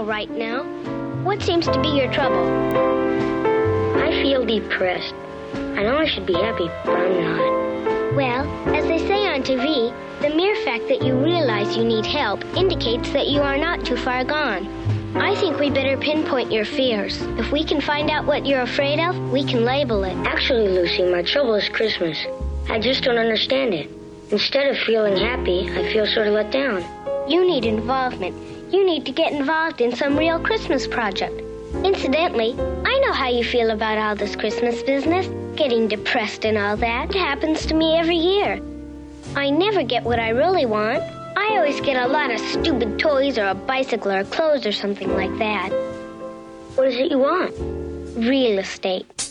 all right now. What seems to be your trouble? I feel depressed. I know I should be happy, but I'm not. Well, as they say on TV, the mere fact that you realize you need help indicates that you are not too far gone. I think we better pinpoint your fears. If we can find out what you're afraid of, we can label it. Actually, Lucy, my trouble is Christmas. I just don't understand it. Instead of feeling happy, I feel sort of let down. You need involvement. You need to get involved in some real Christmas project. Incidentally, I know how you feel about all this Christmas business, getting depressed and all that. Happens to me every year. I never get what I really want. I always get a lot of stupid toys or a bicycle or clothes or something like that. What is it you want? Real estate.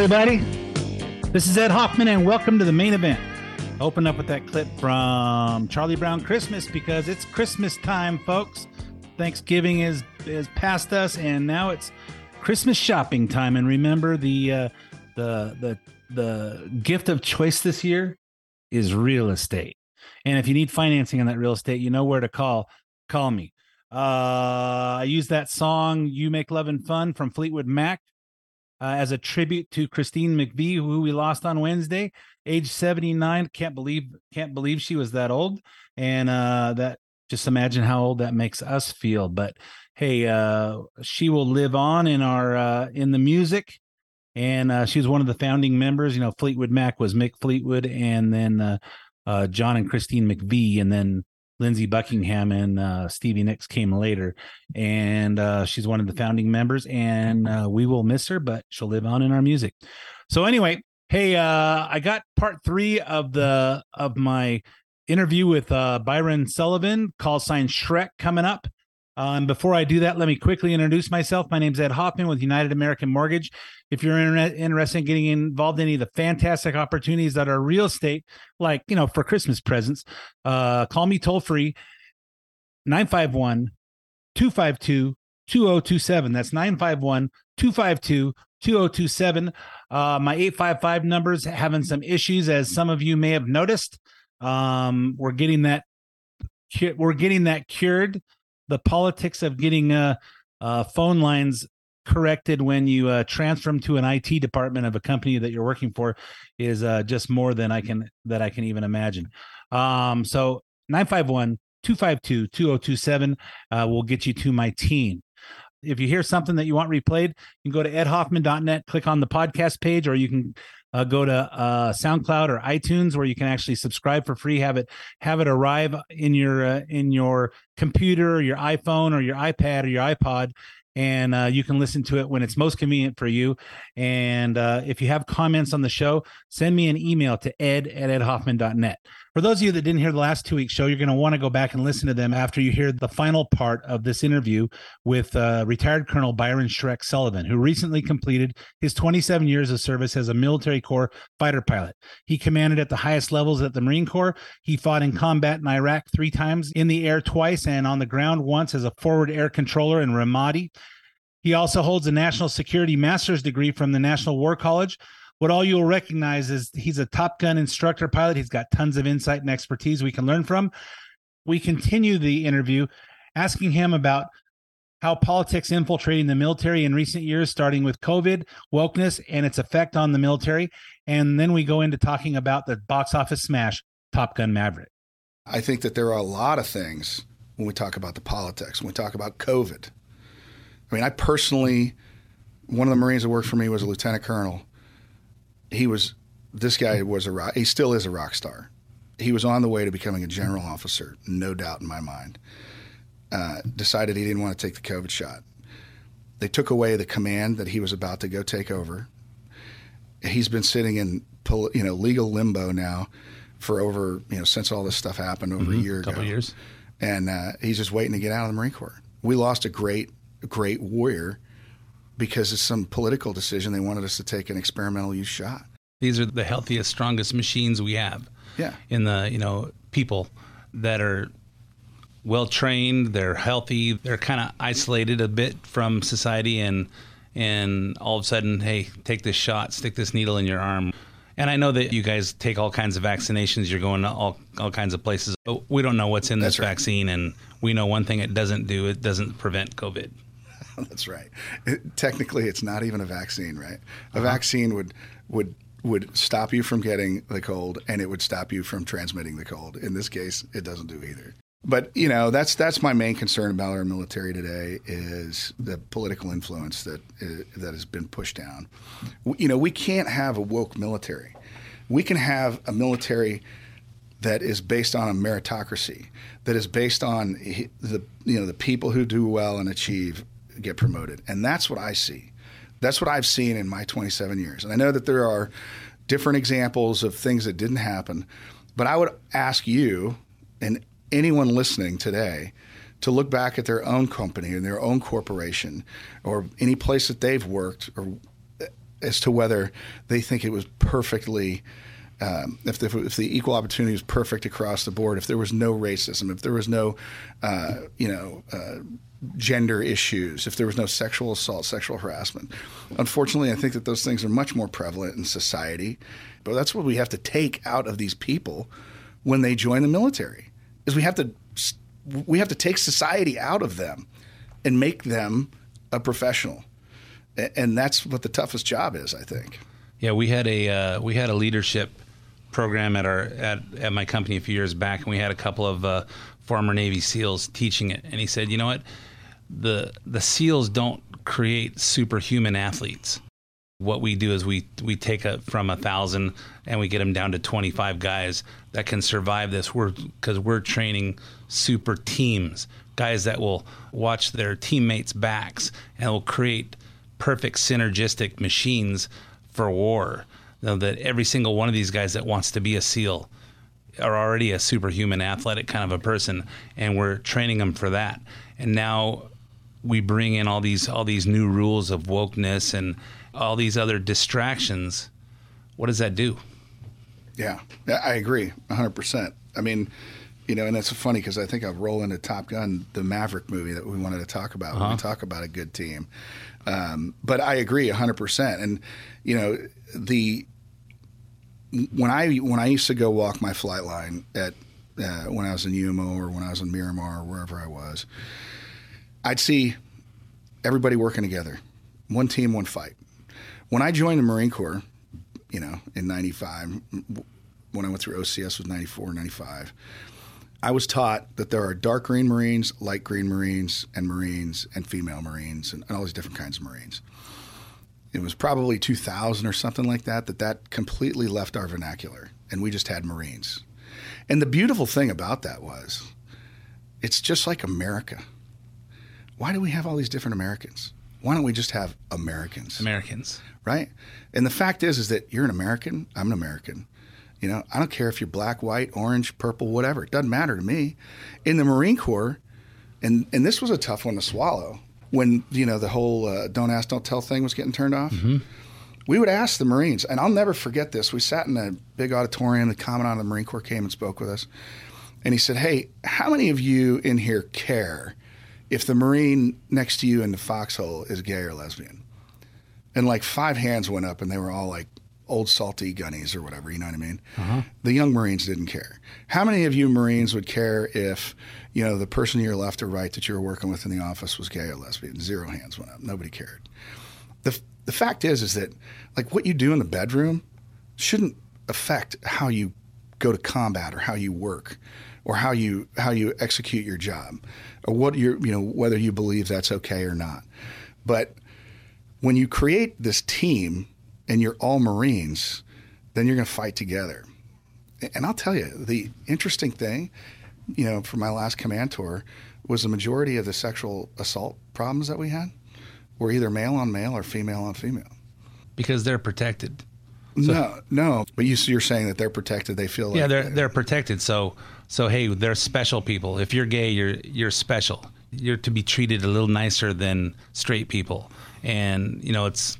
Everybody. This is Ed Hoffman, and welcome to the main event. Open up with that clip from Charlie Brown Christmas because it's Christmas time, folks. Thanksgiving is is past us, and now it's Christmas shopping time. And remember, the uh, the the the gift of choice this year is real estate. And if you need financing on that real estate, you know where to call. Call me. Uh, I use that song "You Make Loving Fun" from Fleetwood Mac uh, as a tribute to Christine McVie, who we lost on Wednesday, age 79. Can't believe can't believe she was that old. And uh, that just imagine how old that makes us feel. But hey, uh, she will live on in our uh, in the music. And uh, she was one of the founding members. You know, Fleetwood Mac was Mick Fleetwood, and then uh, John and Christine McVie, and then Lindsey Buckingham and uh, Stevie Nicks came later, and uh, she's one of the founding members. And uh, we will miss her, but she'll live on in our music. So anyway, hey, uh, I got part three of the of my interview with uh, Byron Sullivan, call sign Shrek, coming up. Um, before I do that, let me quickly introduce myself. My name is Ed Hoffman with United American Mortgage. If you're inter- interested in getting involved in any of the fantastic opportunities that are real estate, like, you know, for Christmas presents, uh, call me toll free 951 252 2027. That's 951 252 2027. Uh, my 855 numbers having some issues, as some of you may have noticed. Um, we're getting that we're getting that cured the politics of getting uh, uh, phone lines corrected when you uh, transfer them to an IT department of a company that you're working for is uh, just more than I can that I can even imagine. Um, so 951 252 2027 uh, will get you to my team. If you hear something that you want replayed, you can go to edhoffman.net, click on the podcast page, or you can uh, go to uh, SoundCloud or iTunes where you can actually subscribe for free. Have it have it arrive in your uh, in your computer, your iPhone, or your iPad or your iPod, and uh, you can listen to it when it's most convenient for you. And uh, if you have comments on the show, send me an email to ed at edhoffman.net. For those of you that didn't hear the last two weeks show, you're going to want to go back and listen to them after you hear the final part of this interview with uh, retired Colonel Byron Shrek Sullivan, who recently completed his 27 years of service as a military corps fighter pilot. He commanded at the highest levels at the Marine Corps. He fought in combat in Iraq three times, in the air twice, and on the ground once as a forward air controller in Ramadi. He also holds a national security master's degree from the National War College what all you'll recognize is he's a Top Gun instructor pilot. He's got tons of insight and expertise we can learn from. we continue the interview asking him about how politics infiltrating the military in recent years, starting with COVID, wokeness, and its effect on the military. And then we go into talking about the box office smash, Top Gun Maverick. I think that there are a lot of things when we talk about the politics, when we talk about COVID. I mean, I personally, one of the Marines that worked for me was a lieutenant colonel. He was, this guy was a rock, he still is a rock star. He was on the way to becoming a general officer, no doubt in my mind uh, decided he didn't want to take the COVID shot. They took away the command that he was about to go take over. He's been sitting in you know legal limbo now for over you know since all this stuff happened over mm-hmm. a year couple ago. years, and uh, he's just waiting to get out of the Marine Corps. We lost a great great warrior because of some political decision. They wanted us to take an experimental use shot. These are the healthiest, strongest machines we have. Yeah. In the you know people that are well trained, they're healthy, they're kind of isolated a bit from society, and and all of a sudden, hey, take this shot, stick this needle in your arm. And I know that you guys take all kinds of vaccinations. You're going to all all kinds of places. But we don't know what's in this right. vaccine, and we know one thing it doesn't do: it doesn't prevent COVID. That's right. It, technically, it's not even a vaccine, right? A uh-huh. vaccine would would would stop you from getting the cold and it would stop you from transmitting the cold. In this case, it doesn't do either. But you know that's that's my main concern about our military today is the political influence that uh, that has been pushed down. You know we can't have a woke military. We can have a military that is based on a meritocracy, that is based on the you know the people who do well and achieve get promoted, and that's what I see. That's what I've seen in my 27 years, and I know that there are different examples of things that didn't happen, but I would ask you and anyone listening today to look back at their own company and their own corporation or any place that they've worked or as to whether they think it was perfectly um, if, the, if the equal opportunity was perfect across the board, if there was no racism, if there was no, uh, you know, uh, gender issues, if there was no sexual assault, sexual harassment. Unfortunately, I think that those things are much more prevalent in society. But that's what we have to take out of these people when they join the military is we have to we have to take society out of them and make them a professional, and that's what the toughest job is, I think. Yeah, we had a uh, we had a leadership program at our at, at my company a few years back, and we had a couple of uh, former Navy SEALs teaching it, and he said, you know what, the the SEALs don't create superhuman athletes. What we do is we we take it from a thousand and we get them down to 25 guys that can survive this. We're because we're training super teams guys that will watch their teammates backs and will create perfect synergistic machines for war. You know, that every single one of these guys that wants to be a seal are already a superhuman athletic kind of a person and we're training them for that and now we bring in all these all these new rules of wokeness and all these other distractions, what does that do? Yeah, I agree 100%. I mean, you know, and that's funny because I think I'll roll into Top Gun, the Maverick movie that we wanted to talk about uh-huh. when we talk about a good team. Um, but I agree 100%. And, you know, the when I when I used to go walk my flight line at uh, when I was in Yuma or when I was in Miramar or wherever I was, I'd see everybody working together, one team, one fight when I joined the Marine Corps, you know, in 95, when I went through OCS was 94, 95, I was taught that there are dark green Marines, light green Marines, and Marines, and female Marines, and, and all these different kinds of Marines. It was probably 2000 or something like that that that completely left our vernacular, and we just had Marines. And the beautiful thing about that was, it's just like America. Why do we have all these different Americans? Why don't we just have Americans? Americans right? And the fact is, is that you're an American. I'm an American. You know, I don't care if you're black, white, orange, purple, whatever. It doesn't matter to me. In the Marine Corps, and and this was a tough one to swallow when you know the whole uh, "don't ask, don't tell" thing was getting turned off. Mm-hmm. We would ask the Marines, and I'll never forget this. We sat in a big auditorium. The commandant of the Marine Corps came and spoke with us, and he said, "Hey, how many of you in here care if the Marine next to you in the foxhole is gay or lesbian?" and like five hands went up and they were all like old salty gunnies or whatever. You know what I mean? Uh-huh. The young Marines didn't care. How many of you Marines would care if you know the person to your left or right that you were working with in the office was gay or lesbian? Zero hands went up. Nobody cared. The the fact is is that like what you do in the bedroom shouldn't affect how you go to combat or how you work or how you how you execute your job or what you you know whether you believe that's okay or not. But when you create this team and you're all Marines, then you're going to fight together. And I'll tell you, the interesting thing, you know, for my last command tour was the majority of the sexual assault problems that we had were either male on male or female on female. because they're protected. no, no. But you, you're saying that they're protected. They feel like Yeah, they're they're protected. So so hey, they're special people. If you're gay, you're you're special. You're to be treated a little nicer than straight people. And you know, it's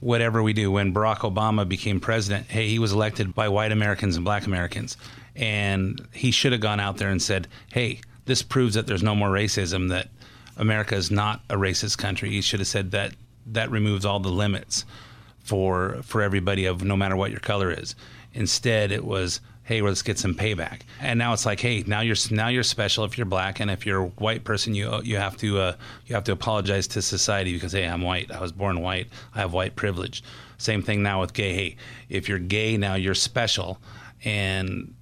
whatever we do. When Barack Obama became president, hey, he was elected by white Americans and black Americans. And he should have gone out there and said, "Hey, this proves that there's no more racism that America is not a racist country." He should have said that that removes all the limits for for everybody of no matter what your color is. Instead, it was, hey, let's get some payback. And now it's like, hey, now you're now you're special if you're black, and if you're a white person, you you have to uh, you have to apologize to society because hey, I'm white. I was born white. I have white privilege. Same thing now with gay. Hey, if you're gay now, you're special, and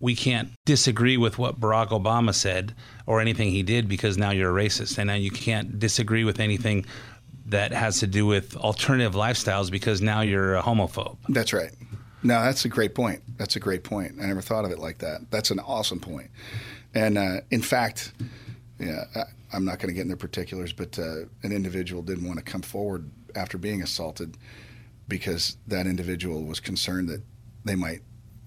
we can't disagree with what Barack Obama said or anything he did because now you're a racist, and now you can't disagree with anything that has to do with alternative lifestyles because now you're a homophobe. That's right. No, that's a great point. That's a great point. I never thought of it like that. That's an awesome point. And uh, in fact, yeah, I, I'm not going to get into particulars, but uh, an individual didn't want to come forward after being assaulted because that individual was concerned that they might,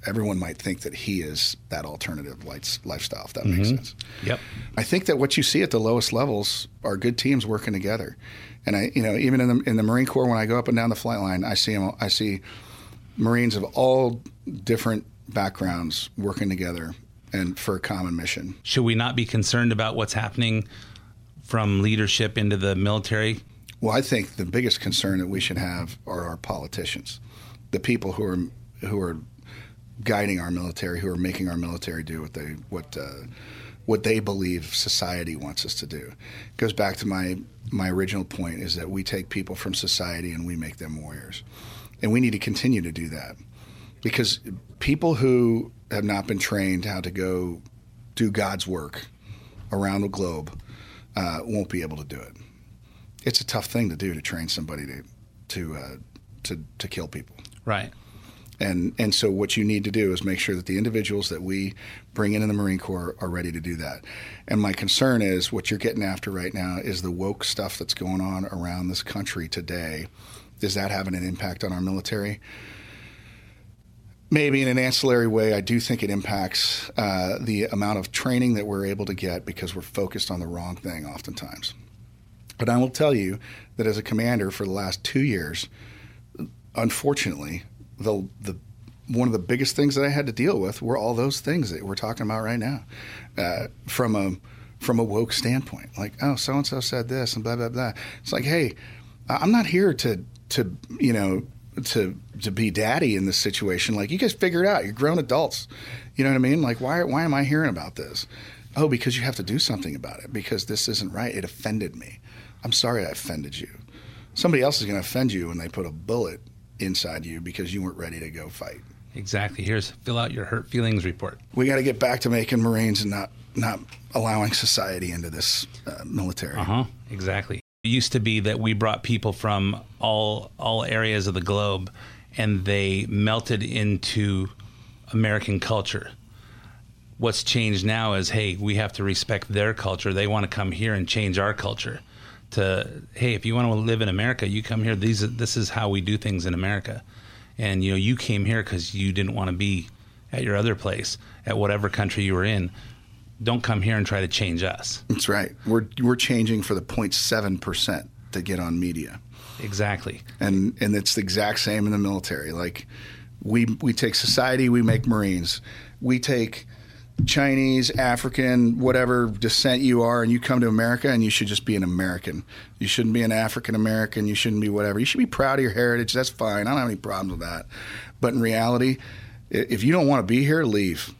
everyone might think that he is that alternative lights, lifestyle, if that makes sense. Yep. I think that what you see at the lowest levels are good teams working together. And I, you know, even in the in the Marine Corps, when I go up and down the flight line, I see 'em- I see Marines of all different backgrounds working together and for a common mission. Should we not be concerned about what's happening from leadership into the military? Well, I think the biggest concern that we should have are our politicians, the people who are who are guiding our military, who are making our military do what they what uh, what they believe society wants us to do. It goes back to my my original point is that we take people from society and we make them warriors, and we need to continue to do that because people who have not been trained how to go do God's work around the globe uh, won't be able to do it it's a tough thing to do to train somebody to to uh, to to kill people. Right. And and so what you need to do is make sure that the individuals that we bring in in the Marine Corps are ready to do that. And my concern is what you're getting after right now is the woke stuff that's going on around this country today. Is that having an impact on our military? Maybe in an ancillary way, I do think it impacts uh, the amount of training that we're able to get because we're focused on the wrong thing oftentimes. But I will tell you that as a commander for the last two years, unfortunately, the the one of the biggest things that I had to deal with were all those things that we're talking about right now, uh, from a from a woke standpoint. Like, oh, so and so said this and blah blah blah. It's like, hey, I'm not here to to you know to to be daddy in this situation. Like, you guys figure it out. You're grown adults. You know what I mean? Like, why why am I hearing about this? Oh, because you have to do something about it. Because this isn't right. It offended me. I'm sorry I offended you. Somebody else is going to offend you when they put a bullet inside you because you weren't ready to go fight. Exactly. Here's fill out your hurt feelings report. We got to get back to making Marines and not not allowing society into this uh, military. Uh huh. Exactly. It used to be that we brought people from all all areas of the globe, and they melted into American culture. What's changed now is, hey, we have to respect their culture. They want to come here and change our culture. To hey, if you want to live in America, you come here. These this is how we do things in America, and you know you came here because you didn't want to be at your other place, at whatever country you were in. Don't come here and try to change us. That's right. We're we're changing for the 0.7 percent to get on media. Exactly. and and it's the exact same in the military. Like we we take society, we make Marines. We take Chinese, African, whatever descent you are, and you come to America and you should just be an American. You shouldn't be an African American. You shouldn't be whatever. You should be proud of your heritage. That's fine. I don't have any problems with that. But in reality, if you don't want to be here, leave.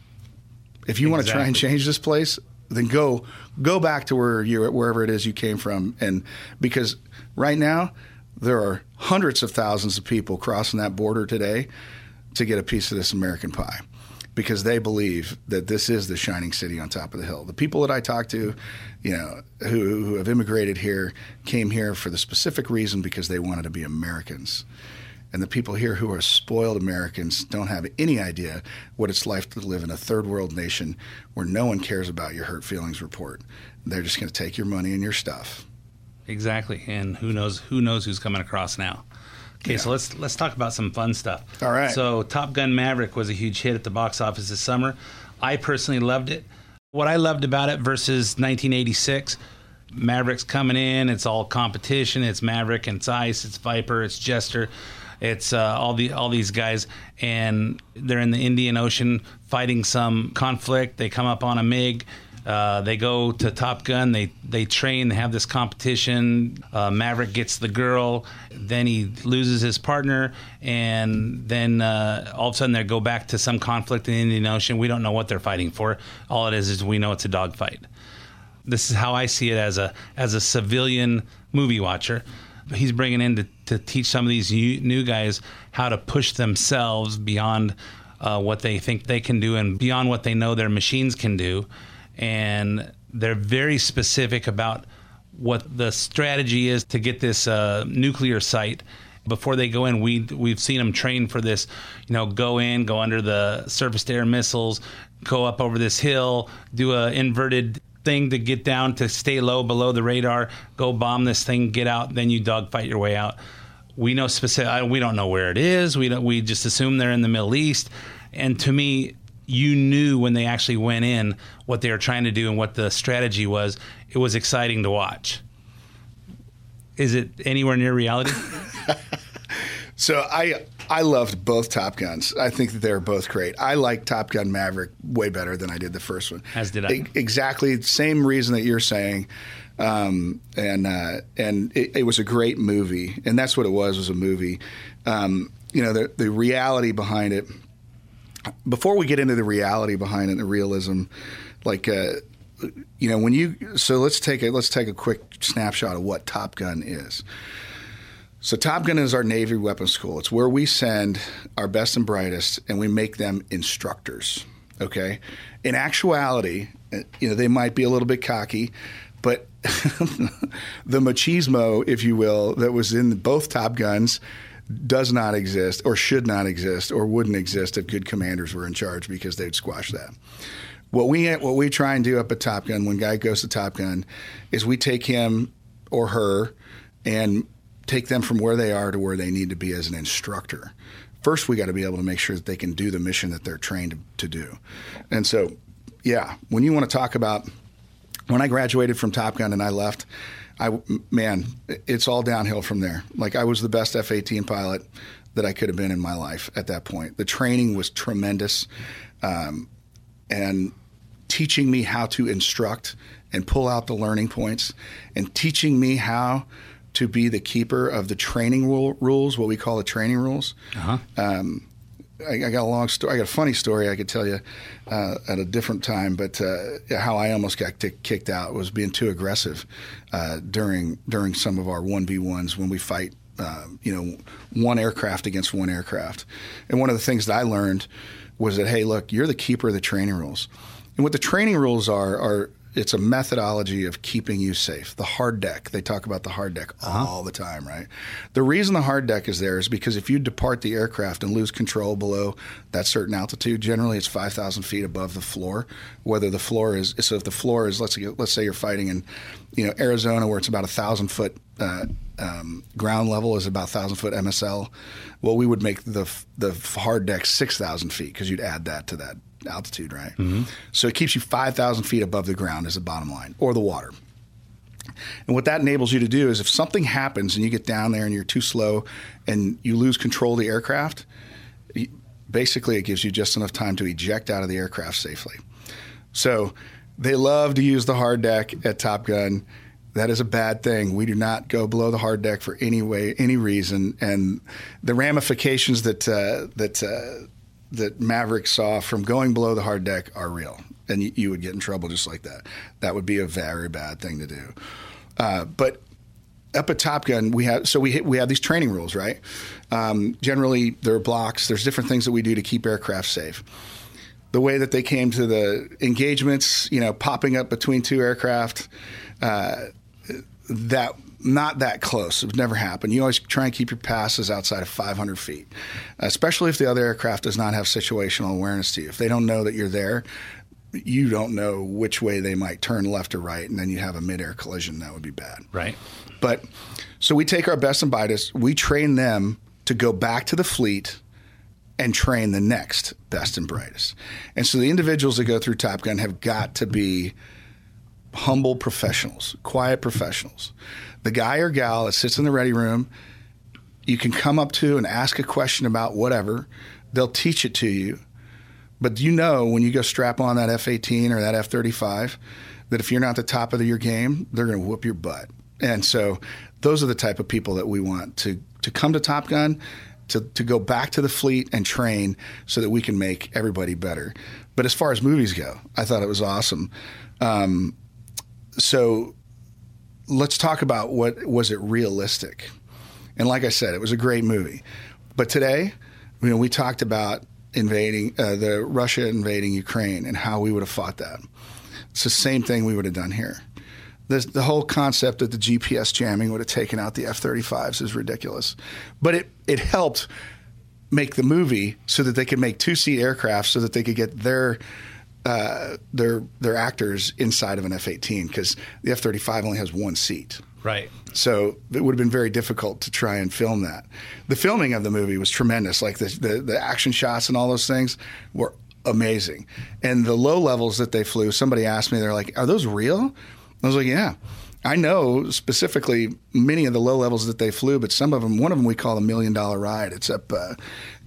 If you exactly. want to try and change this place, then go go back to where you wherever it is you came from. And because right now there are hundreds of thousands of people crossing that border today to get a piece of this American pie because they believe that this is the shining city on top of the hill. The people that I talk to, you know, who, who have immigrated here came here for the specific reason because they wanted to be Americans. And the people here who are spoiled Americans don't have any idea what it's like to live in a third world nation where no one cares about your hurt feelings report. They're just going to take your money and your stuff. Exactly. And who knows who knows who's coming across now. Okay, yeah. so let's let's talk about some fun stuff. All right. So Top Gun Maverick was a huge hit at the box office this summer. I personally loved it. What I loved about it versus 1986, Maverick's coming in. It's all competition. It's Maverick. It's Ice. It's Viper. It's Jester. It's uh, all the all these guys, and they're in the Indian Ocean fighting some conflict. They come up on a MiG. Uh, they go to Top Gun. They they train. They have this competition. Uh, Maverick gets the girl. Then he loses his partner, and then uh, all of a sudden they go back to some conflict in the Indian Ocean. We don't know what they're fighting for. All it is is we know it's a dogfight. This is how I see it as a as a civilian movie watcher he's bringing in to, to teach some of these new guys how to push themselves beyond uh, what they think they can do and beyond what they know their machines can do. And they're very specific about what the strategy is to get this uh, nuclear site before they go in we we've seen them train for this you know go in go under the surface to air missiles go up over this hill do a inverted thing to get down to stay low below the radar, go bomb this thing, get out, then you dogfight your way out. We know specific. We don't know where it is. We don't. We just assume they're in the Middle East. And to me, you knew when they actually went in what they were trying to do and what the strategy was. It was exciting to watch. Is it anywhere near reality? so I I loved both Top Guns. I think that they were both great. I like Top Gun Maverick way better than I did the first one. As did I. exactly the same reason that you're saying. Um, and uh, and it, it, was a great movie, and that's what it was was a movie. Um, you know the the reality behind it. Before we get into the reality behind it, the realism, like uh, you know when you so let's take a let's take a quick snapshot of what Top Gun is. So, Top Gun is our Navy weapons school. It's where we send our best and brightest and we make them instructors. Okay. In actuality, you know, they might be a little bit cocky, but the machismo, if you will, that was in both Top Guns does not exist or should not exist or wouldn't exist if good commanders were in charge because they'd squash that. What we what we try and do up at Top Gun when guy goes to Top Gun is we take him or her and take them from where they are to where they need to be as an instructor. First, we got to be able to make sure that they can do the mission that they're trained to, to do. And so, yeah, when you want to talk about when I graduated from Top Gun and I left, I man, it's all downhill from there. Like I was the best F-18 pilot that I could have been in my life at that point. The training was tremendous, um, and teaching me how to instruct and pull out the learning points, and teaching me how to be the keeper of the training rule, rules, what we call the training rules. Uh-huh. Um, I, I, got a long story. I got a funny story I could tell you uh, at a different time, but uh, how I almost got t- kicked out was being too aggressive uh, during during some of our one v ones when we fight. Uh, you know, one aircraft against one aircraft, and one of the things that I learned was that hey, look, you're the keeper of the training rules, and what the training rules are are it's a methodology of keeping you safe. The hard deck, they talk about the hard deck uh-huh. all the time, right? The reason the hard deck is there is because if you depart the aircraft and lose control below that certain altitude, generally it's 5,000 feet above the floor. Whether the floor is, so if the floor is, let's, let's say you're fighting in, you know, Arizona where it's about a thousand foot uh, um, ground level is about thousand foot MSL. Well, we would make the the hard deck six thousand feet because you'd add that to that altitude, right? Mm-hmm. So it keeps you 5,000 feet above the ground as a bottom line, or the water. And what that enables you to do is if something happens and you get down there and you're too slow and you lose control of the aircraft, basically it gives you just enough time to eject out of the aircraft safely. So they love to use the hard deck at Top Gun. That is a bad thing. We do not go below the hard deck for any way, any reason, and the ramifications that uh, that uh, that Maverick saw from going below the hard deck are real, and you, would get in trouble just like that. That would be a very bad thing to do. Uh, but up at Top Gun, we have so we we have these training rules, right? Um, generally, there are blocks. There's different things that we do to keep aircraft safe. The way that they came to the engagements, you know, popping up between two aircraft, uh, that not that close. It would never happen. You always try and keep your passes outside of 500 feet, especially if the other aircraft does not have situational awareness to you. If they don't know that you're there, you don't know which way they might turn left or right, and then you have a midair collision. That would be bad. Right. But so we take our best and brightest, we train them to go back to the fleet and train the next best and brightest. And so the individuals that go through Top Gun have got to be humble professionals, quiet professionals. The guy or gal that sits in the ready room, you can come up to and ask a question about whatever. They'll teach it to you. But you know when you go strap on that F 18 or that F 35 that if you're not the top of your game, they're going to whoop your butt. And so those are the type of people that we want to, to come to Top Gun, to, to go back to the fleet and train so that we can make everybody better. But as far as movies go, I thought it was awesome. Um, so let's talk about what was it realistic. And like I said, it was a great movie. But today, you know, we talked about invading uh, the Russia invading Ukraine and how we would have fought that. It's the same thing we would have done here. The, the whole concept that the GPS jamming would have taken out the F-35s is ridiculous, but it it helped make the movie so that they could make two-seat aircraft so that they could get their uh, their their actors inside of an F-18 because the F-35 only has one seat. Right. So it would have been very difficult to try and film that. The filming of the movie was tremendous. Like the, the, the action shots and all those things were amazing. And the low levels that they flew, somebody asked me, they're like, "Are those real?" I was like, "Yeah." I know specifically many of the low levels that they flew, but some of them, one of them we call the Million Dollar Ride. It's up uh,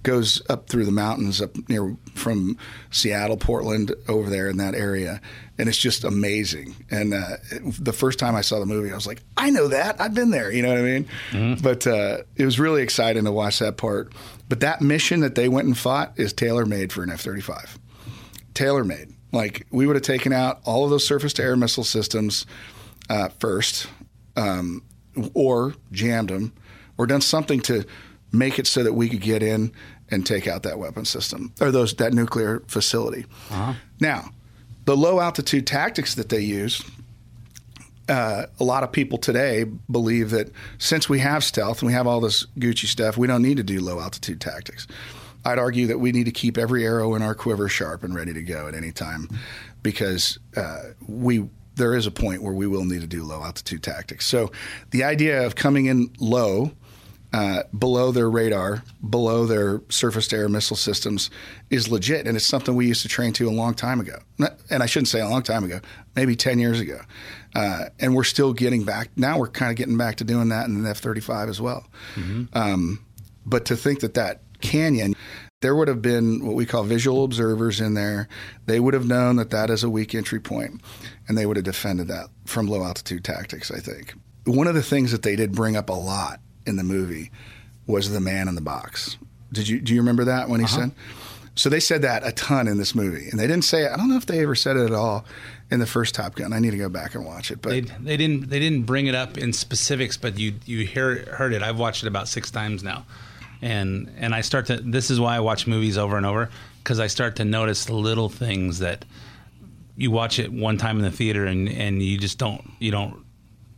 goes up through the mountains up near from Seattle, Portland, over there in that area, and it's just amazing. And uh, the first time I saw the movie, I was like, I know that. I've been there. You know what I mean? Mm-hmm. But uh, it was really exciting to watch that part. But that mission that they went and fought is tailor made for an F thirty five. Tailor made. Like we would have taken out all of those surface to air missile systems uh, first, um, or jammed them, or done something to make it so that we could get in and take out that weapon system or those that nuclear facility. Uh-huh. Now, the low altitude tactics that they use. Uh, a lot of people today believe that since we have stealth and we have all this Gucci stuff, we don't need to do low altitude tactics. I'd argue that we need to keep every arrow in our quiver sharp and ready to go at any time, because uh, we there is a point where we will need to do low altitude tactics. So the idea of coming in low uh, below their radar, below their surface to air missile systems is legit. And it's something we used to train to a long time ago. And I shouldn't say a long time ago, maybe 10 years ago. Uh, and we're still getting back. Now we're kind of getting back to doing that in the F 35 as well. Mm-hmm. Um, but to think that that canyon, there would have been what we call visual observers in there. They would have known that that is a weak entry point, and they would have defended that from low altitude tactics, I think. One of the things that they did bring up a lot in the movie was the man in the box. Did you do you remember that when he uh-huh. said? So they said that a ton in this movie, and they didn't say it. I don't know if they ever said it at all in the first Top Gun. I need to go back and watch it. But they, they didn't they didn't bring it up in specifics, but you you hear heard it. I've watched it about six times now, and and I start to. This is why I watch movies over and over because I start to notice the little things that you watch it one time in the theater and and you just don't you don't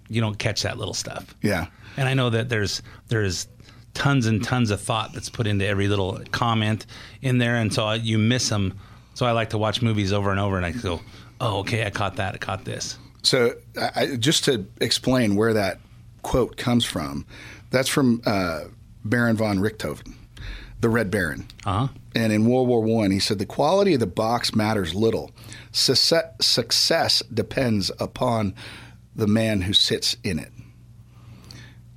you don't catch that little stuff. Yeah. And I know that there's there's tons and tons of thought that's put into every little comment in there, and so you miss them. So I like to watch movies over and over, and I go, "Oh, okay, I caught that. I caught this." So, I, just to explain where that quote comes from, that's from uh, Baron von Richthofen, the Red Baron. Uh-huh. And in World War One, he said the quality of the box matters little. Success depends upon the man who sits in it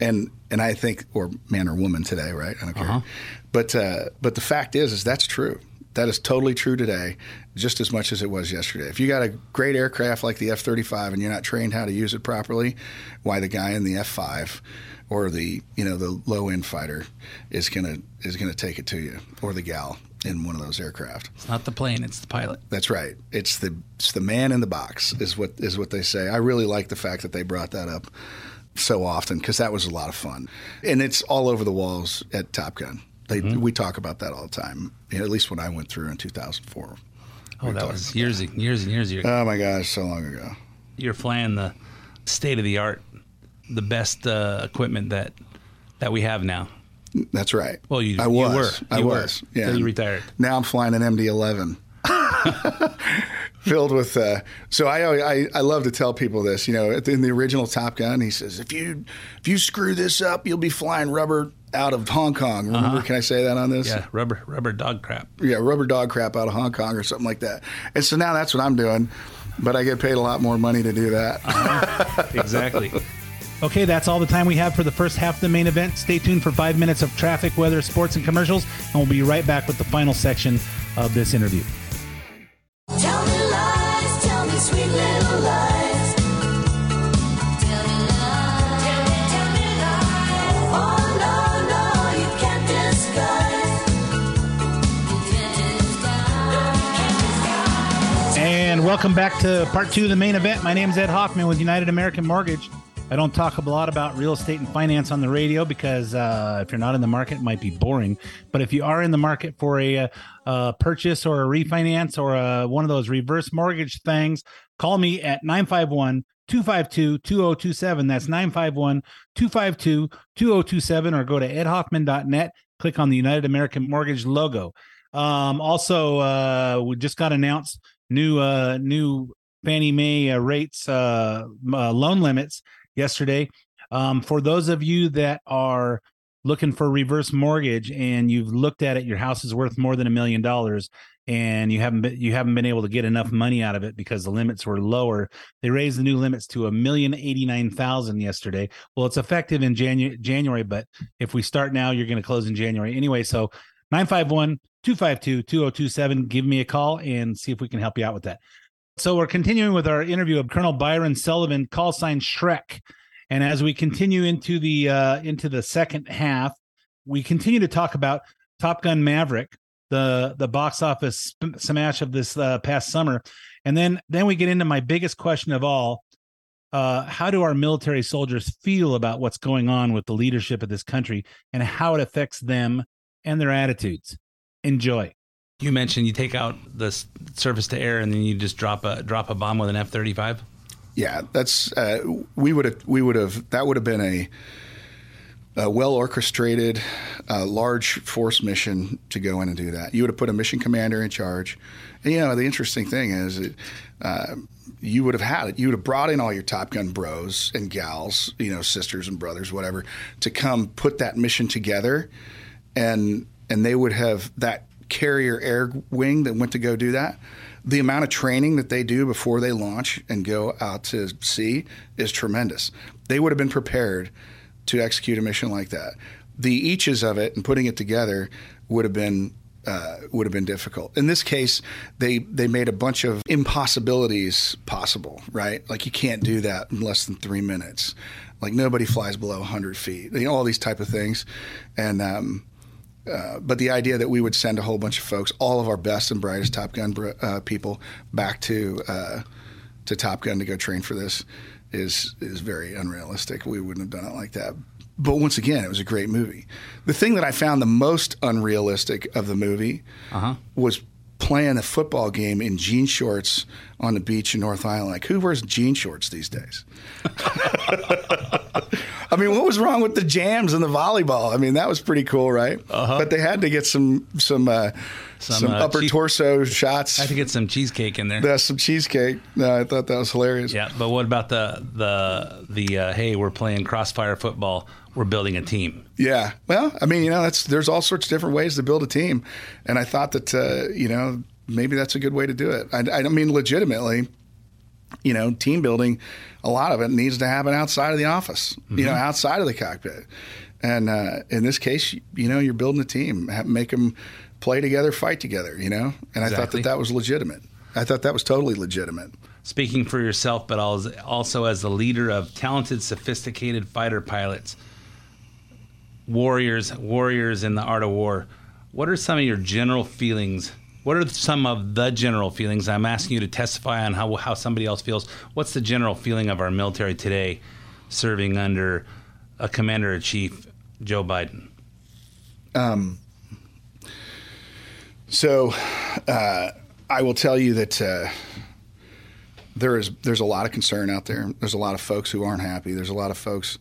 and and I think or man or woman today, right? I don't care. Uh-huh. But uh, but the fact is, is that's true. That is totally true today, just as much as it was yesterday. If you got a great aircraft like the F 35 and you're not trained how to use it properly, why the guy in the F 5 or the you know the low end fighter is gonna is gonna take it to you, or the gal in one of those aircraft. It's not the plane; it's the pilot. That's right. It's the it's the man in the box is what is what they say. I really like the fact that they brought that up so often because that was a lot of fun, and it's all over the walls at Top Gun. They, Mm-hmm. We talk about that all the time. You know, at least when I went through in 2004. Oh, that was years, and years and years. You're, Oh my gosh, so long ago. you're flying the state of the art, the best uh, equipment that that we have now. That's right. Well, you- I you was. were. I were, was. Yeah. till you retired. Now I'm flying an MD-11. Filled with, uh, so I, I I love to tell people this. You know, in the original Top Gun, he says, if you if you screw this up, you'll be flying rubber out of Hong Kong. Remember? Can I say that on this? Uh-huh. Yeah, rubber rubber dog crap. yeah, rubber dog crap out of Hong Kong or something like that. And so now that's what I'm doing, but I get paid a lot more money to do that. Uh-huh. Exactly. Okay, that's all the time we have for the first half of the main event. Stay tuned for five minutes of traffic, weather, sports, and commercials, and we'll be right back with the final section of this interview. Tell me lies, tell me sweet little lies. Tell me lies, tell me, tell me lies. Oh no, no, you can't disguise. You can't disguise. You can't disguise. And welcome back to part two of the main event. My name is Ed Hoffman with United American Mortgage. I don't talk a lot about real estate and finance on the radio because uh, if you're not in the market, it might be boring. But if you are in the market for a, uh uh purchase or a refinance or a, one of those reverse mortgage things, call me at 951 252 2027. That's 951 252 2027 or go to edhoffman.net. Click on the United American Mortgage logo. Um, also, uh, we just got announced new uh, new Fannie Mae uh, rates uh, uh, loan limits yesterday. Um, for those of you that are looking for reverse mortgage and you've looked at it, your house is worth more than a million dollars, and you haven't been, you haven't been able to get enough money out of it because the limits were lower. They raised the new limits to a million eighty nine thousand yesterday. Well, it's effective in Janu- January, but if we start now, you're going to close in January anyway. So 951 252 2027. Give me a call and see if we can help you out with that. So we're continuing with our interview of Colonel Byron Sullivan, call sign Shrek. And as we continue into the uh, into the second half, we continue to talk about Top Gun Maverick, the the box office smash of this uh, past summer, and then then we get into my biggest question of all: uh, How do our military soldiers feel about what's going on with the leadership of this country, and how it affects them and their attitudes? Enjoy. You mentioned you take out the surface to air and then you just drop a drop a bomb with an F thirty five. Yeah, that's uh, we would have we would have that would have been a, a well orchestrated, uh, large force mission to go in and do that. You would have put a mission commander in charge. And, you know, the interesting thing is, it, uh, you would have had it. You would have brought in all your Top Gun bros and gals, you know, sisters and brothers, whatever, to come put that mission together, and and they would have that carrier air wing that went to go do that. The amount of training that they do before they launch and go out to sea is tremendous. They would have been prepared to execute a mission like that. The eaches of it and putting it together would have been uh, would have been difficult. In this case, they they made a bunch of impossibilities possible. Right, like you can't do that in less than three minutes. Like nobody flies below 100 feet. You know all these type of things, and um, uh, but the idea that we would send a whole bunch of folks, all of our best and brightest Top Gun br- uh, people, back to uh, to Top Gun to go train for this is is very unrealistic. We wouldn't have done it like that. But once again, it was a great movie. The thing that I found the most unrealistic of the movie was playing a football game in jean shorts on the beach in North Island. Like, who wears jean shorts these days? I mean, what was wrong with the jams and the volleyball? I mean, that was pretty cool, right? But they had to get some some uh, some, Some, uh, upper cheese- torso shots. I had to get some cheesecake in there. That's some cheesecake. No, I thought that was hilarious. Yeah, but what about the the the uh, hey, we're playing crossfire football. We're building a team. Yeah. Well, I mean, you know, that's there's all sorts of different ways to build a team, and I thought that uh, you know maybe that's a good way to do it. I, I mean, legitimately, you know, team building, a lot of it needs to happen outside of the office, you know, outside of the cockpit. And uh, in this case, you know, you're building a team, make them play together, fight together, you know? And I thought that that was legitimate. I thought that was totally legitimate. Speaking for yourself, but also as the leader of talented, sophisticated fighter pilots, warriors, warriors in the art of war. What are some of your general feelings? What are some of the general feelings? I'm asking you to testify on how how somebody else feels. What's the general feeling of our military today, serving under a commander in chief, Joe Biden? So, uh, I will tell you that uh, there is there's a lot of concern out there. There's a lot of folks who aren't happy. There's a lot of folks,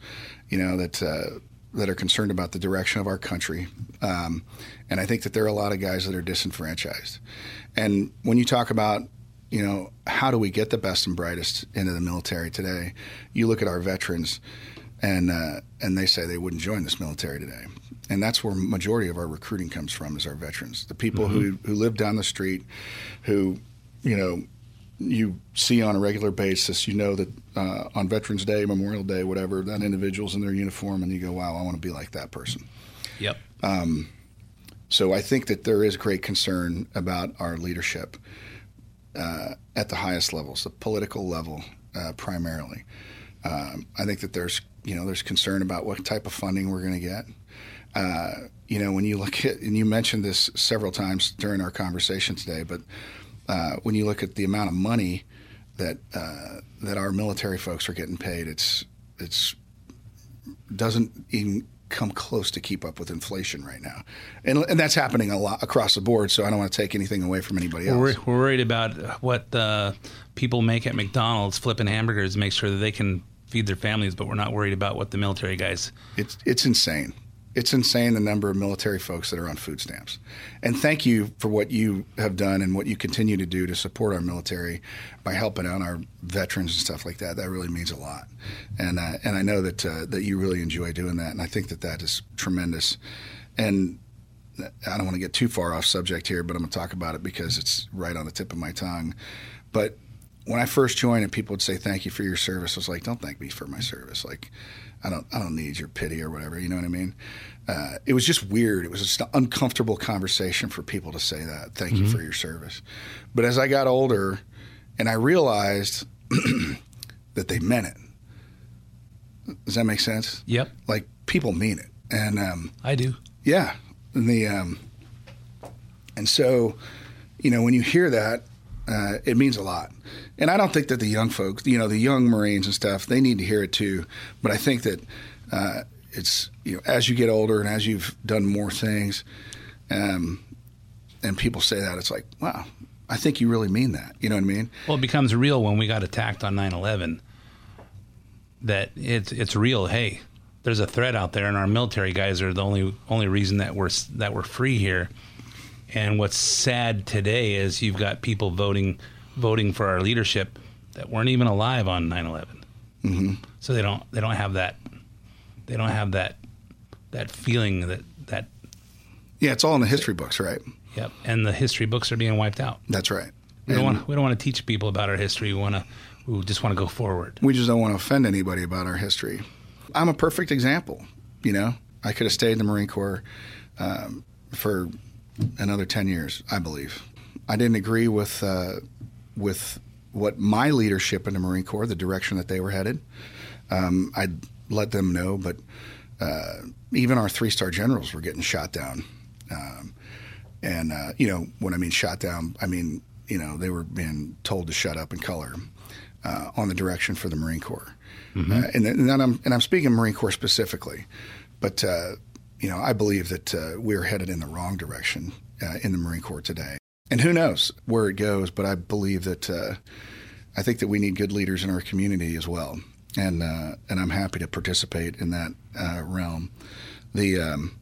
you know, that uh, that are concerned about the direction of our country. Um, and I think that there are a lot of guys that are disenfranchised. And when you talk about you know, how do we get the best and brightest into the military today? You look at our veterans, and uh, and they say they wouldn't join this military today, and that's where majority of our recruiting comes from is our veterans, the people who who live down the street, who, you know, you see on a regular basis. You know that uh, on Veterans Day, Memorial Day, whatever, that individual's in their uniform, and you go, wow, I want to be like that person. Yep. So I think that there is great concern about our leadership uh, at the highest levels, the political level uh, primarily. Um, I think that there's you know there's concern about what type of funding we're going to get. Uh, you know when you look at and you mentioned this several times during our conversation today, but uh, when you look at the amount of money that uh, that our military folks are getting paid, it's it's doesn't even come close to keep up with inflation right now, and and that's happening a lot across the board. So I don't want to take anything away from anybody else. We're, we're worried about what uh, people make at McDonald's flipping hamburgers, make sure that they can feed their families, but we're not worried about what the military guys. It's it's insane. It's insane the number of military folks that are on food stamps. And thank you for what you have done and what you continue to do to support our military by helping out our veterans and stuff like that. That really means a lot. And uh, and I know that uh, that you really enjoy doing that. And I think that that is tremendous. And I don't want to get too far off subject here, but I'm going to talk about it because it's right on the tip of my tongue. But when I first joined and people would say thank you for your service, I was like, don't thank me for my service. Like, I don't, I don't need your pity or whatever. You know what I mean? Uh, it was just weird. It was just an uncomfortable conversation for people to say that. Thank you for your service. But as I got older, and I realized that they meant it. Does that make sense? Yep, Like people mean it, and um, I do. yeah, and the um, and so, you know, when you hear that, uh, it means a lot. And I don't think that the young folks, you know, the young Marines and stuff, they need to hear it too. But I think that uh, it's you know, as you get older and as you've done more things, um, and people say that, it's like, wow, I think you really mean that. You know what I mean? Well, it becomes real when we got attacked on 9/11. That it's it's real. Hey, there's a threat out there, and our military guys are the only only reason that we're that we're free here. And what's sad today is you've got people voting voting for our leadership that weren't even alive on 9/11. Mm-hmm. So they don't they don't have that they don't have that that feeling that that Yeah, it's all in the history books, right? yep. And the history books are being wiped out. That's right. We don't want we don't want to teach people about our history. We want to we just want to go forward. We just don't want to offend anybody about our history. I'm a perfect example. You know, I could have stayed in the Marine Corps um, for another ten years, I believe. I didn't agree with uh, with what my leadership in the Marine Corps, the direction that they were headed. Um, I'd let them know, but uh, even our three star generals were getting shot down. Um, and uh, you know, when I mean shot down, I mean you know they were being told to shut up and color uh, on the direction for the Marine Corps. Uh, and, then- and then I'm and I'm speaking Marine Corps specifically, but uh, you know I believe that uh, we're headed in the wrong direction uh, in the Marine Corps today. And who knows where it goes? But I believe that uh, I think that we need good leaders in our community as well, and uh, and I'm happy to participate in that uh, realm. The um,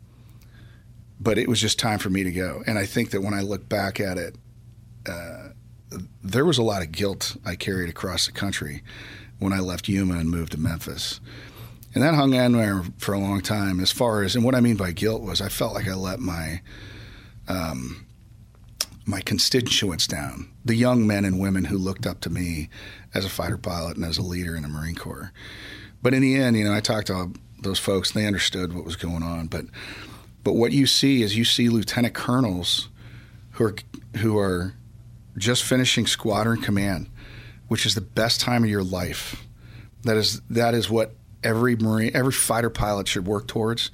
but it was just time for me to go, and I think that when I look back at it, uh, there was a lot of guilt I carried across the country when I left Yuma and moved to Memphis. And that hung on there for a long time. As far as, and what I mean by guilt was, I felt like I let my um, my constituents down, the young men and women who looked up to me as a fighter pilot and as a leader in the Marine Corps. But in the end, you know, I talked to those folks; they understood what was going on. But But what you see is you see lieutenant colonels who are who are just finishing squadron command, which is the best time of your life. That is that is what every marine, every fighter pilot should work towards,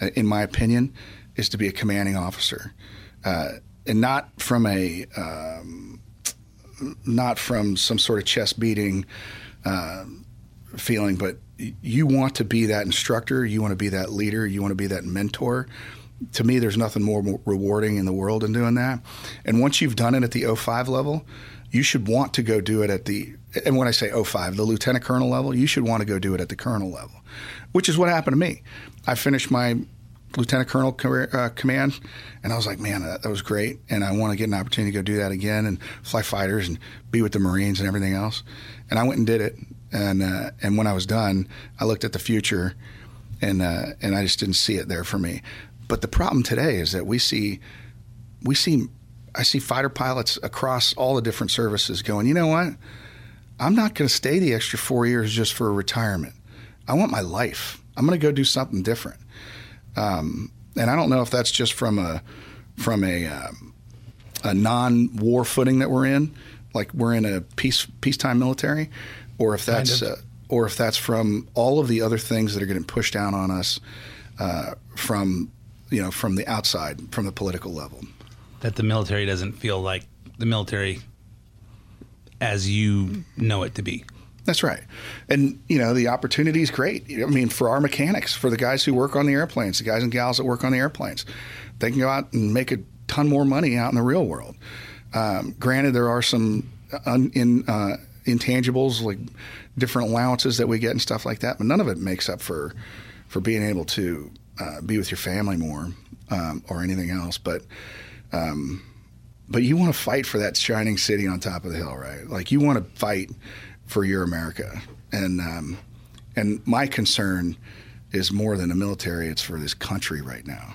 uh, in my opinion, is to be a commanding officer, uh, and not from a um, not from some sort of chest beating uh, feeling, but you want to be that instructor, you want to be that leader, you want to be that mentor. To me, there's nothing more rewarding in the world than doing that. And once you've done it at the 05 level, you should want to go do it at the, and when I say 05, the lieutenant colonel level, you should want to go do it at the colonel level, which is what happened to me. I finished my lieutenant colonel career, uh, command, and I was like, man, that, that was great, and I want to get an opportunity to go do that again and fly fighters and be with the Marines and everything else. And I went and did it, and uh, and when I was done, I looked at the future, and uh, and I just didn't see it there for me. But the problem today is that we see we see I see fighter pilots across all the different services going, you know what? I'm not going to stay the extra four years just for a retirement. I want my life. I'm going to go do something different. Um, and I don't know if that's just from a from a um, a non-war footing that we're in, like we're in a peace peacetime military, or if that's Kind of. uh, or if that's from all of the other things that are getting pushed down on us uh, from you know from the outside, from the political level. that the military doesn't feel like the military as you know it to be. That's right. And, you know, the opportunity is great. I mean, for our mechanics, for the guys who work on the airplanes, the guys and gals that work on the airplanes, they can go out and make a ton more money out in the real world. Um, granted, there are some un, in, uh, intangibles like different allowances that we get and stuff like that, but none of it makes up for for being able to uh, be with your family more um, or anything else. But um, but you want to fight for that shining city on top of the hill, right? Like you want to fight for your America, and um, and my concern is more than the military; it's for this country right now,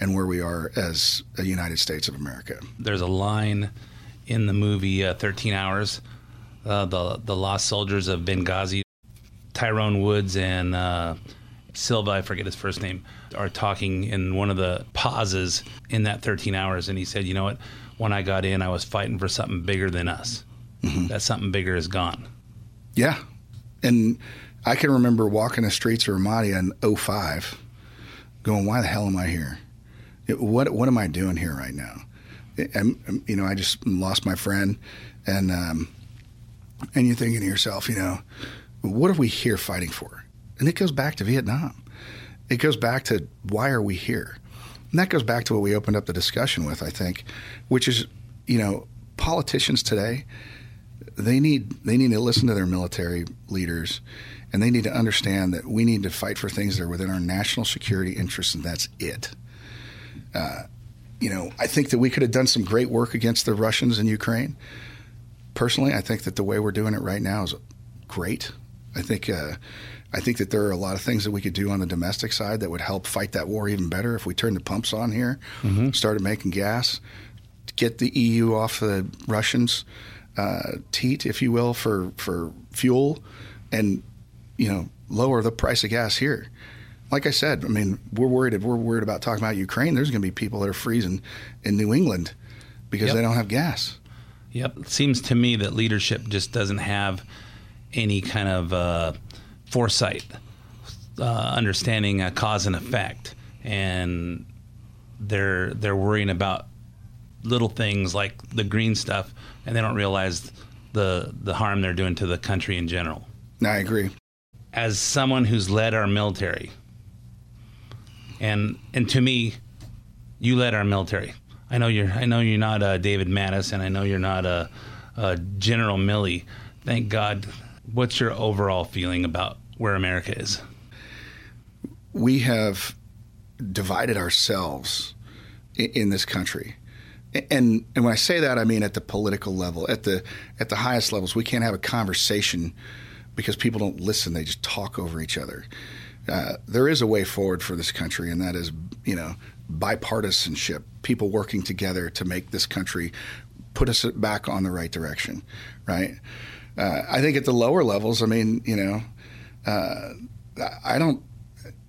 and where we are as a United States of America. There's a line in the movie uh, 13 Hours, uh, the the lost soldiers of Benghazi. Tyrone Woods and uh, Silva, I forget his first name, are talking in one of the pauses in that 13 hours, and he said, "You know what? When I got in, I was fighting for something bigger than us. That something bigger is gone." Yeah, and I can remember walking the streets of Ramadi in 05, going, "Why the hell am I here? What what am I doing here right now?" And, and, you know, I just lost my friend, and um, and you're thinking to yourself, you know, what are we here fighting for? And it goes back to Vietnam. It goes back to why are we here? And that goes back to what we opened up the discussion with, I think, which is, you know, politicians today, they need they need to listen to their military leaders and they need to understand that we need to fight for things that are within our national security interests and that's it. Uh, you know, I think that we could have done some great work against the Russians in Ukraine. Personally, I think that the way we're doing it right now is great. I think uh, I think that there are a lot of things that we could do on the domestic side that would help fight that war even better if we turned the pumps on here, started making gas, get the EU off the Russians' uh, teat, if you will, for for fuel, and you know lower the price of gas here. Like I said, I mean we're worried if we're worried about talking about Ukraine. There's going to be people that are freezing in New England because Yep. they don't have gas. Yep. It seems to me that leadership just doesn't have any kind of uh, foresight, uh, understanding uh, cause and effect, and they're they're worrying about little things like the green stuff, and they don't realize the the harm they're doing to the country in general. I agree. As someone who's led our military, and and to me, you led our military. I know you're. I know you're not uh, David Mattis, and I know you're not a uh, General Milley. Thank God. What's your overall feeling about where America is? we have divided ourselves in, this country. And and when I say that, I mean at the political level, at the at the highest levels, we can't have a conversation because people don't listen; they just talk over each other. Uh, there is a way forward for this country, and that is, you know, bipartisanship, people working together to make this country put us back on the right direction, right? Uh, I think at the lower levels, I mean, you know, uh, I don't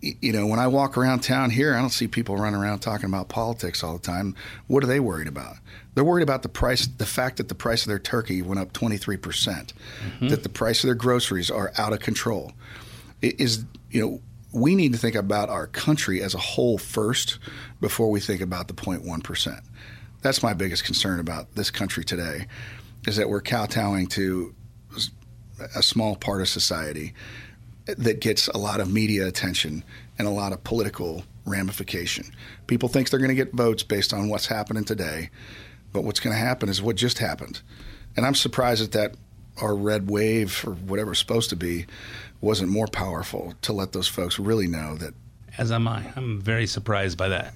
you know, when I walk around town here, I don't see people running around talking about politics all the time. What are they worried about? They're worried about the price, the fact that the price of their turkey went up 23%, percent that the price of their groceries are out of control. It is, you know, we need to think about our country as a whole first before we think about the 0.1%. That's my biggest concern about this country today is that we're kowtowing to a small part of society that gets a lot of media attention and a lot of political ramification. People think they're going to get votes based on what's happening today, but what's going to happen is what just happened. And I'm surprised that that our red wave or whatever it's supposed to be wasn't more powerful to let those folks really know that As am I. I'm very surprised by that.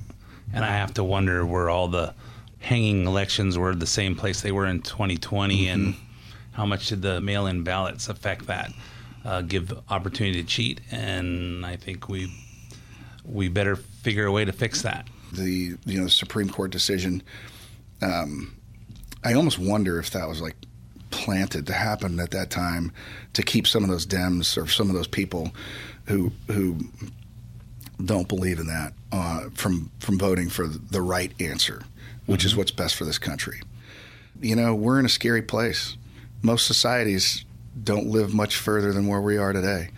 And I have to wonder where all the hanging elections were the same place they were in 2020 and mm-hmm. how much did the mail in ballots affect that? Uh, give opportunity to cheat. And I think we we better figure a way to fix that. the you know the Supreme Court decision. Um, I almost wonder if that was like planted to happen at that time to keep some of those Dems or some of those people who who don't believe in that uh, from from voting for the right answer, which is what's best for this country. You know, we're in a scary place. Most societies don't live much further than where we are today.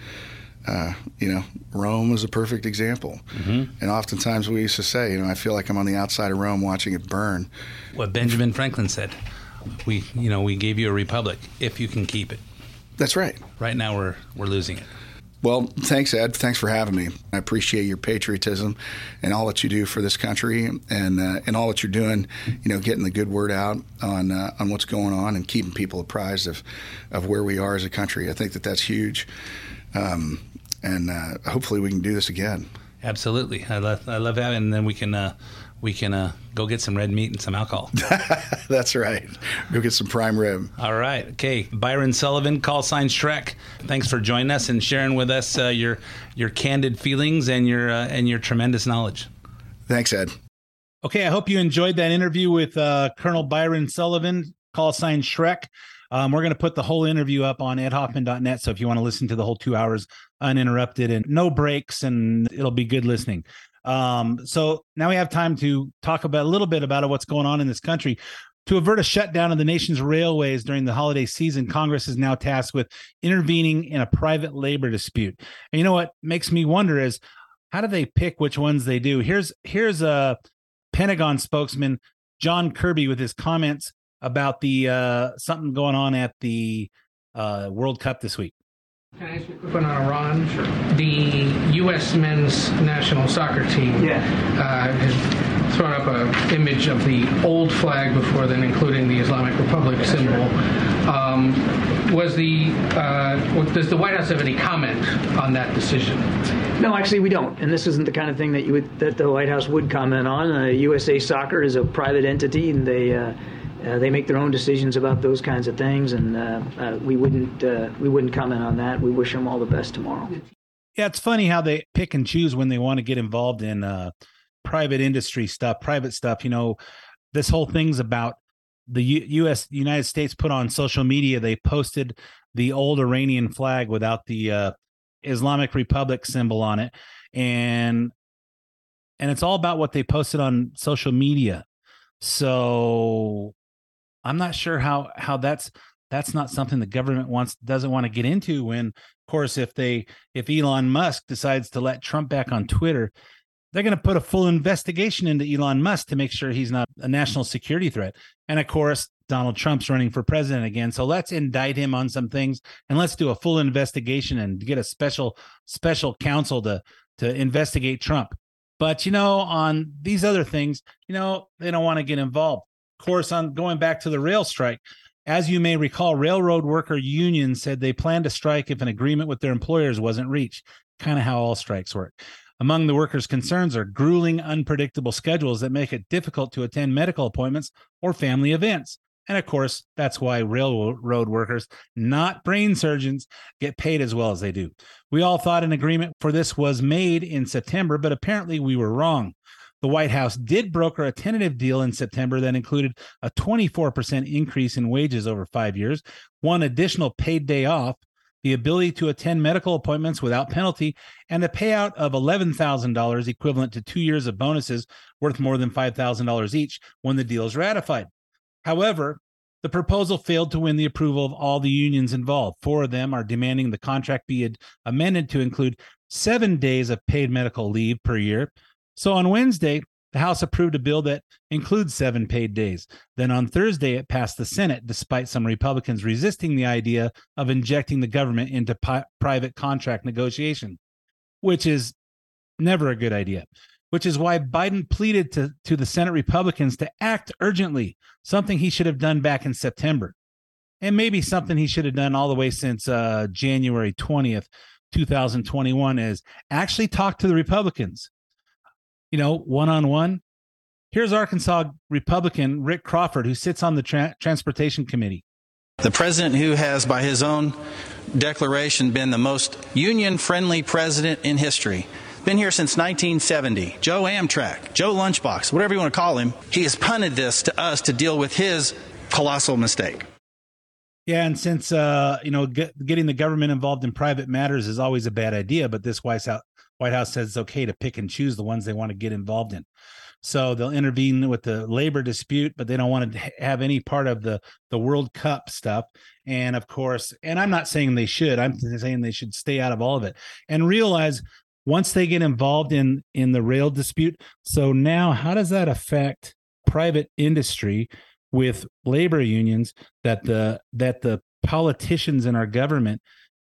Uh, you know, Rome is a perfect example. And oftentimes we used to say, you know, I feel like I'm on the outside of Rome watching it burn. What Benjamin Franklin said. We you know, we gave you a republic if you can keep it. That's right. Right now we're we're losing it. Well, thanks, Ed. Thanks for having me. I appreciate your patriotism and all that you do for this country, and uh, and all that you're doing. You know, getting the good word out on uh, on what's going on and keeping people apprised of of where we are as a country. I think that that's huge, um, and uh, hopefully we can do this again. Absolutely. I love I love having and then we can uh we can uh, go get some red meat and some alcohol. That's right. Go get some prime rib. All right. Okay. Byron Sullivan, call sign Shrek. Thanks for joining us and sharing with us uh, your your candid feelings and your uh, and your tremendous knowledge. Thanks, Ed. Okay, I hope you enjoyed that interview with uh, Colonel Byron Sullivan, call sign Shrek. Um, we're going to put the whole interview up on edhoffman.net. So if you want to listen to the whole two hours uninterrupted and no breaks, and it'll be good listening. Um, so now we have time to talk about a little bit about what's going on in this country. To avert a shutdown of the nation's railways during the holiday season, Congress is now tasked with intervening in a private labor dispute. And you know what makes me wonder is how do they pick which ones they do? Here's here's a Pentagon spokesman John Kirby with his comments about the uh, something going on at the uh, World Cup this week. Can I ask you a quick one on Iran? Sure. The U.S. men's national soccer team uh, has thrown up an image of the old flag before then, including the Islamic Republic symbol. Um, was the uh, does the White House have any comment on that decision? No, actually, we don't. And this isn't the kind of thing that you would that the White House would comment on. Uh, USA Soccer is a private entity, and they uh, they make their own decisions about those kinds of things. And uh, uh, we wouldn't uh, we wouldn't comment on that. We wish them all the best tomorrow. Yeah, it's funny how they pick and choose when they want to get involved in uh, private industry stuff, private stuff. You know, this whole thing's about the U- U.S. United States put on social media. They posted the old Iranian flag without the uh, Islamic Republic symbol on it, and and it's all about what they posted on social media. So I'm not sure how how that's that's not something the government wants doesn't want to get into when of course if they if Elon Musk decides to let Trump back on Twitter they're going to put a full investigation into Elon Musk to make sure he's not a national security threat. And of course Donald Trump's running for president again so let's indict him on some things and let's do a full investigation and get a special special counsel to to investigate Trump. But you know on these other things you know they don't want to get involved course on going back to the rail strike as you may recall, railroad worker unions said they planned to strike if an agreement with their employers wasn't reached, kind of how all strikes work. Among the workers' concerns are grueling, unpredictable schedules that make it difficult to attend medical appointments or family events. And of course, that's why railroad workers, not brain surgeons, get paid as well as they do. We all thought an agreement for this was made in September, but apparently we were wrong. The White House did broker a tentative deal in September that included a 24% increase in wages over five years, one additional paid day off, the ability to attend medical appointments without penalty, and a payout of $11,000 equivalent to two years of bonuses worth more than $5,000 each when the deal is ratified. However, the proposal failed to win the approval of all the unions involved. Four of them are demanding the contract be amended to include seven days of paid medical leave per year. So on Wednesday, the House approved a bill that includes seven paid days. Then on Thursday, it passed the Senate, despite some Republicans resisting the idea of injecting the government into pi- private contract negotiation, which is never a good idea. Which is why Biden pleaded to, to the Senate Republicans to act urgently, something he should have done back in September. And maybe something he should have done all the way since uh, January 20th, 2021, is actually talk to the Republicans you know, one on one. Here's Arkansas Republican Rick Crawford, who sits on the tra- Transportation Committee. The president who has, by his own declaration, been the most union friendly president in history. Been here since 1970. Joe Amtrak, Joe Lunchbox, whatever you want to call him, he has punted this to us to deal with his colossal mistake. Yeah, and since uh, you know, get, getting the government involved in private matters is always a bad idea, but this White House White House says it's okay to pick and choose the ones they want to get involved in. So they'll intervene with the labor dispute, but they don't want to have any part of the the World Cup stuff. And of course, and I'm not saying they should. I'm saying they should stay out of all of it and realize once they get involved in in the rail dispute. So now, how does that affect private industry with labor unions? That the that the politicians in our government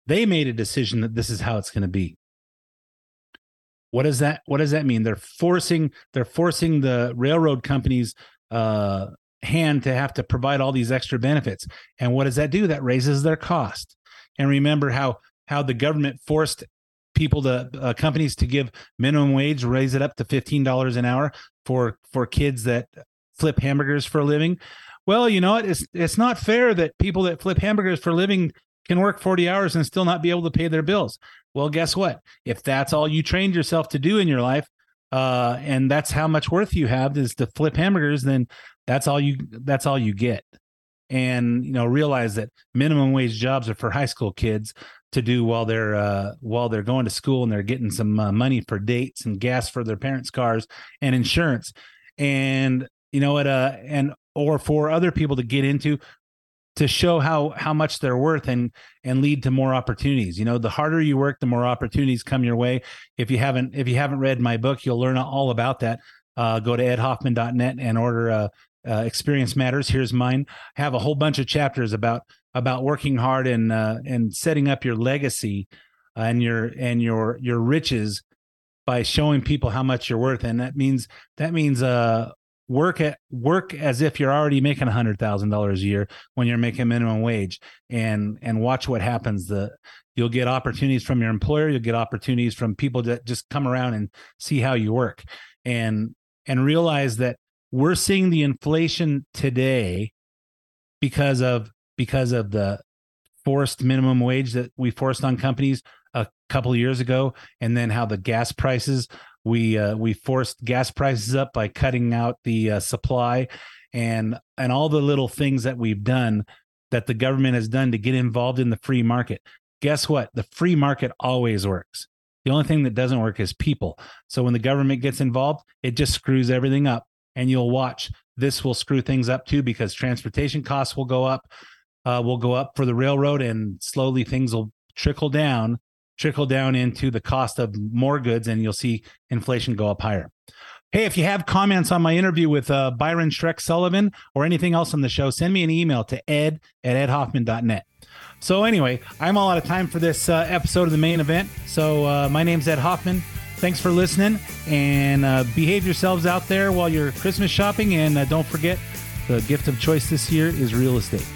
they made a decision that this is how it's going to be what does that what does that mean? They're forcing they're forcing the railroad companies uh hand to have to provide all these extra benefits. And what does that do? That raises their cost. And remember how how the government forced people to uh, companies to give minimum wage raise it up to $15 an hour for for kids that flip hamburgers for a living? Well you know what? It's it's not fair that people that flip hamburgers for a living can work 40 hours and still not be able to pay their bills well, guess what? If that's all you trained yourself to do in your life, uh, and that's how much worth you have is to flip hamburgers, then that's all you that's all you get. And you know, realize that minimum wage jobs are for high school kids to do while they're uh, while they're going to school and they're getting some uh, money for dates and gas for their parents' cars and insurance. And you know what? Uh, and or for other people to get into to show how how much they're worth and and lead to more opportunities. You know the harder you work the more opportunities come your way. If you haven't if you haven't read my book you'll learn all about that. Uh, go to edhoffman.net and order uh, uh, experience matters. Here's mine. I have a whole bunch of chapters about about working hard and uh, and setting up your legacy and your and your your riches by showing people how much you're worth. And that means that means uh work at work as if you're already making a hundred thousand dollars a year when you're making minimum wage. And and watch what happens. The you'll get opportunities from your employer. You'll get opportunities from people that just come around and see how you work. And and realize that we're seeing the inflation today because of because of the forced minimum wage that we forced on companies a couple years ago and then how the gas prices we uh, we forced gas prices up by cutting out the uh, supply and and all the little things that we've done that the government has done to get involved in the free market. Guess what? The free market always works. The only thing that doesn't work is people. So when the government gets involved it just screws everything up and you'll watch. This will screw things up too because transportation costs will go up uh, will go up for the railroad and slowly things will trickle down trickle down into the cost of more goods and you'll see inflation go up higher. Hey, if you have comments on my interview with uh, Byron Shrek Sullivan or anything else on the show, send me an email to ed at edhoffman.net. So, anyway, I'm all out of time for this uh, episode of the main event. So, uh, my name's Ed Hoffman. Thanks for listening and uh, behave yourselves out there while you're Christmas shopping. And uh, don't forget, the gift of choice this year is real estate.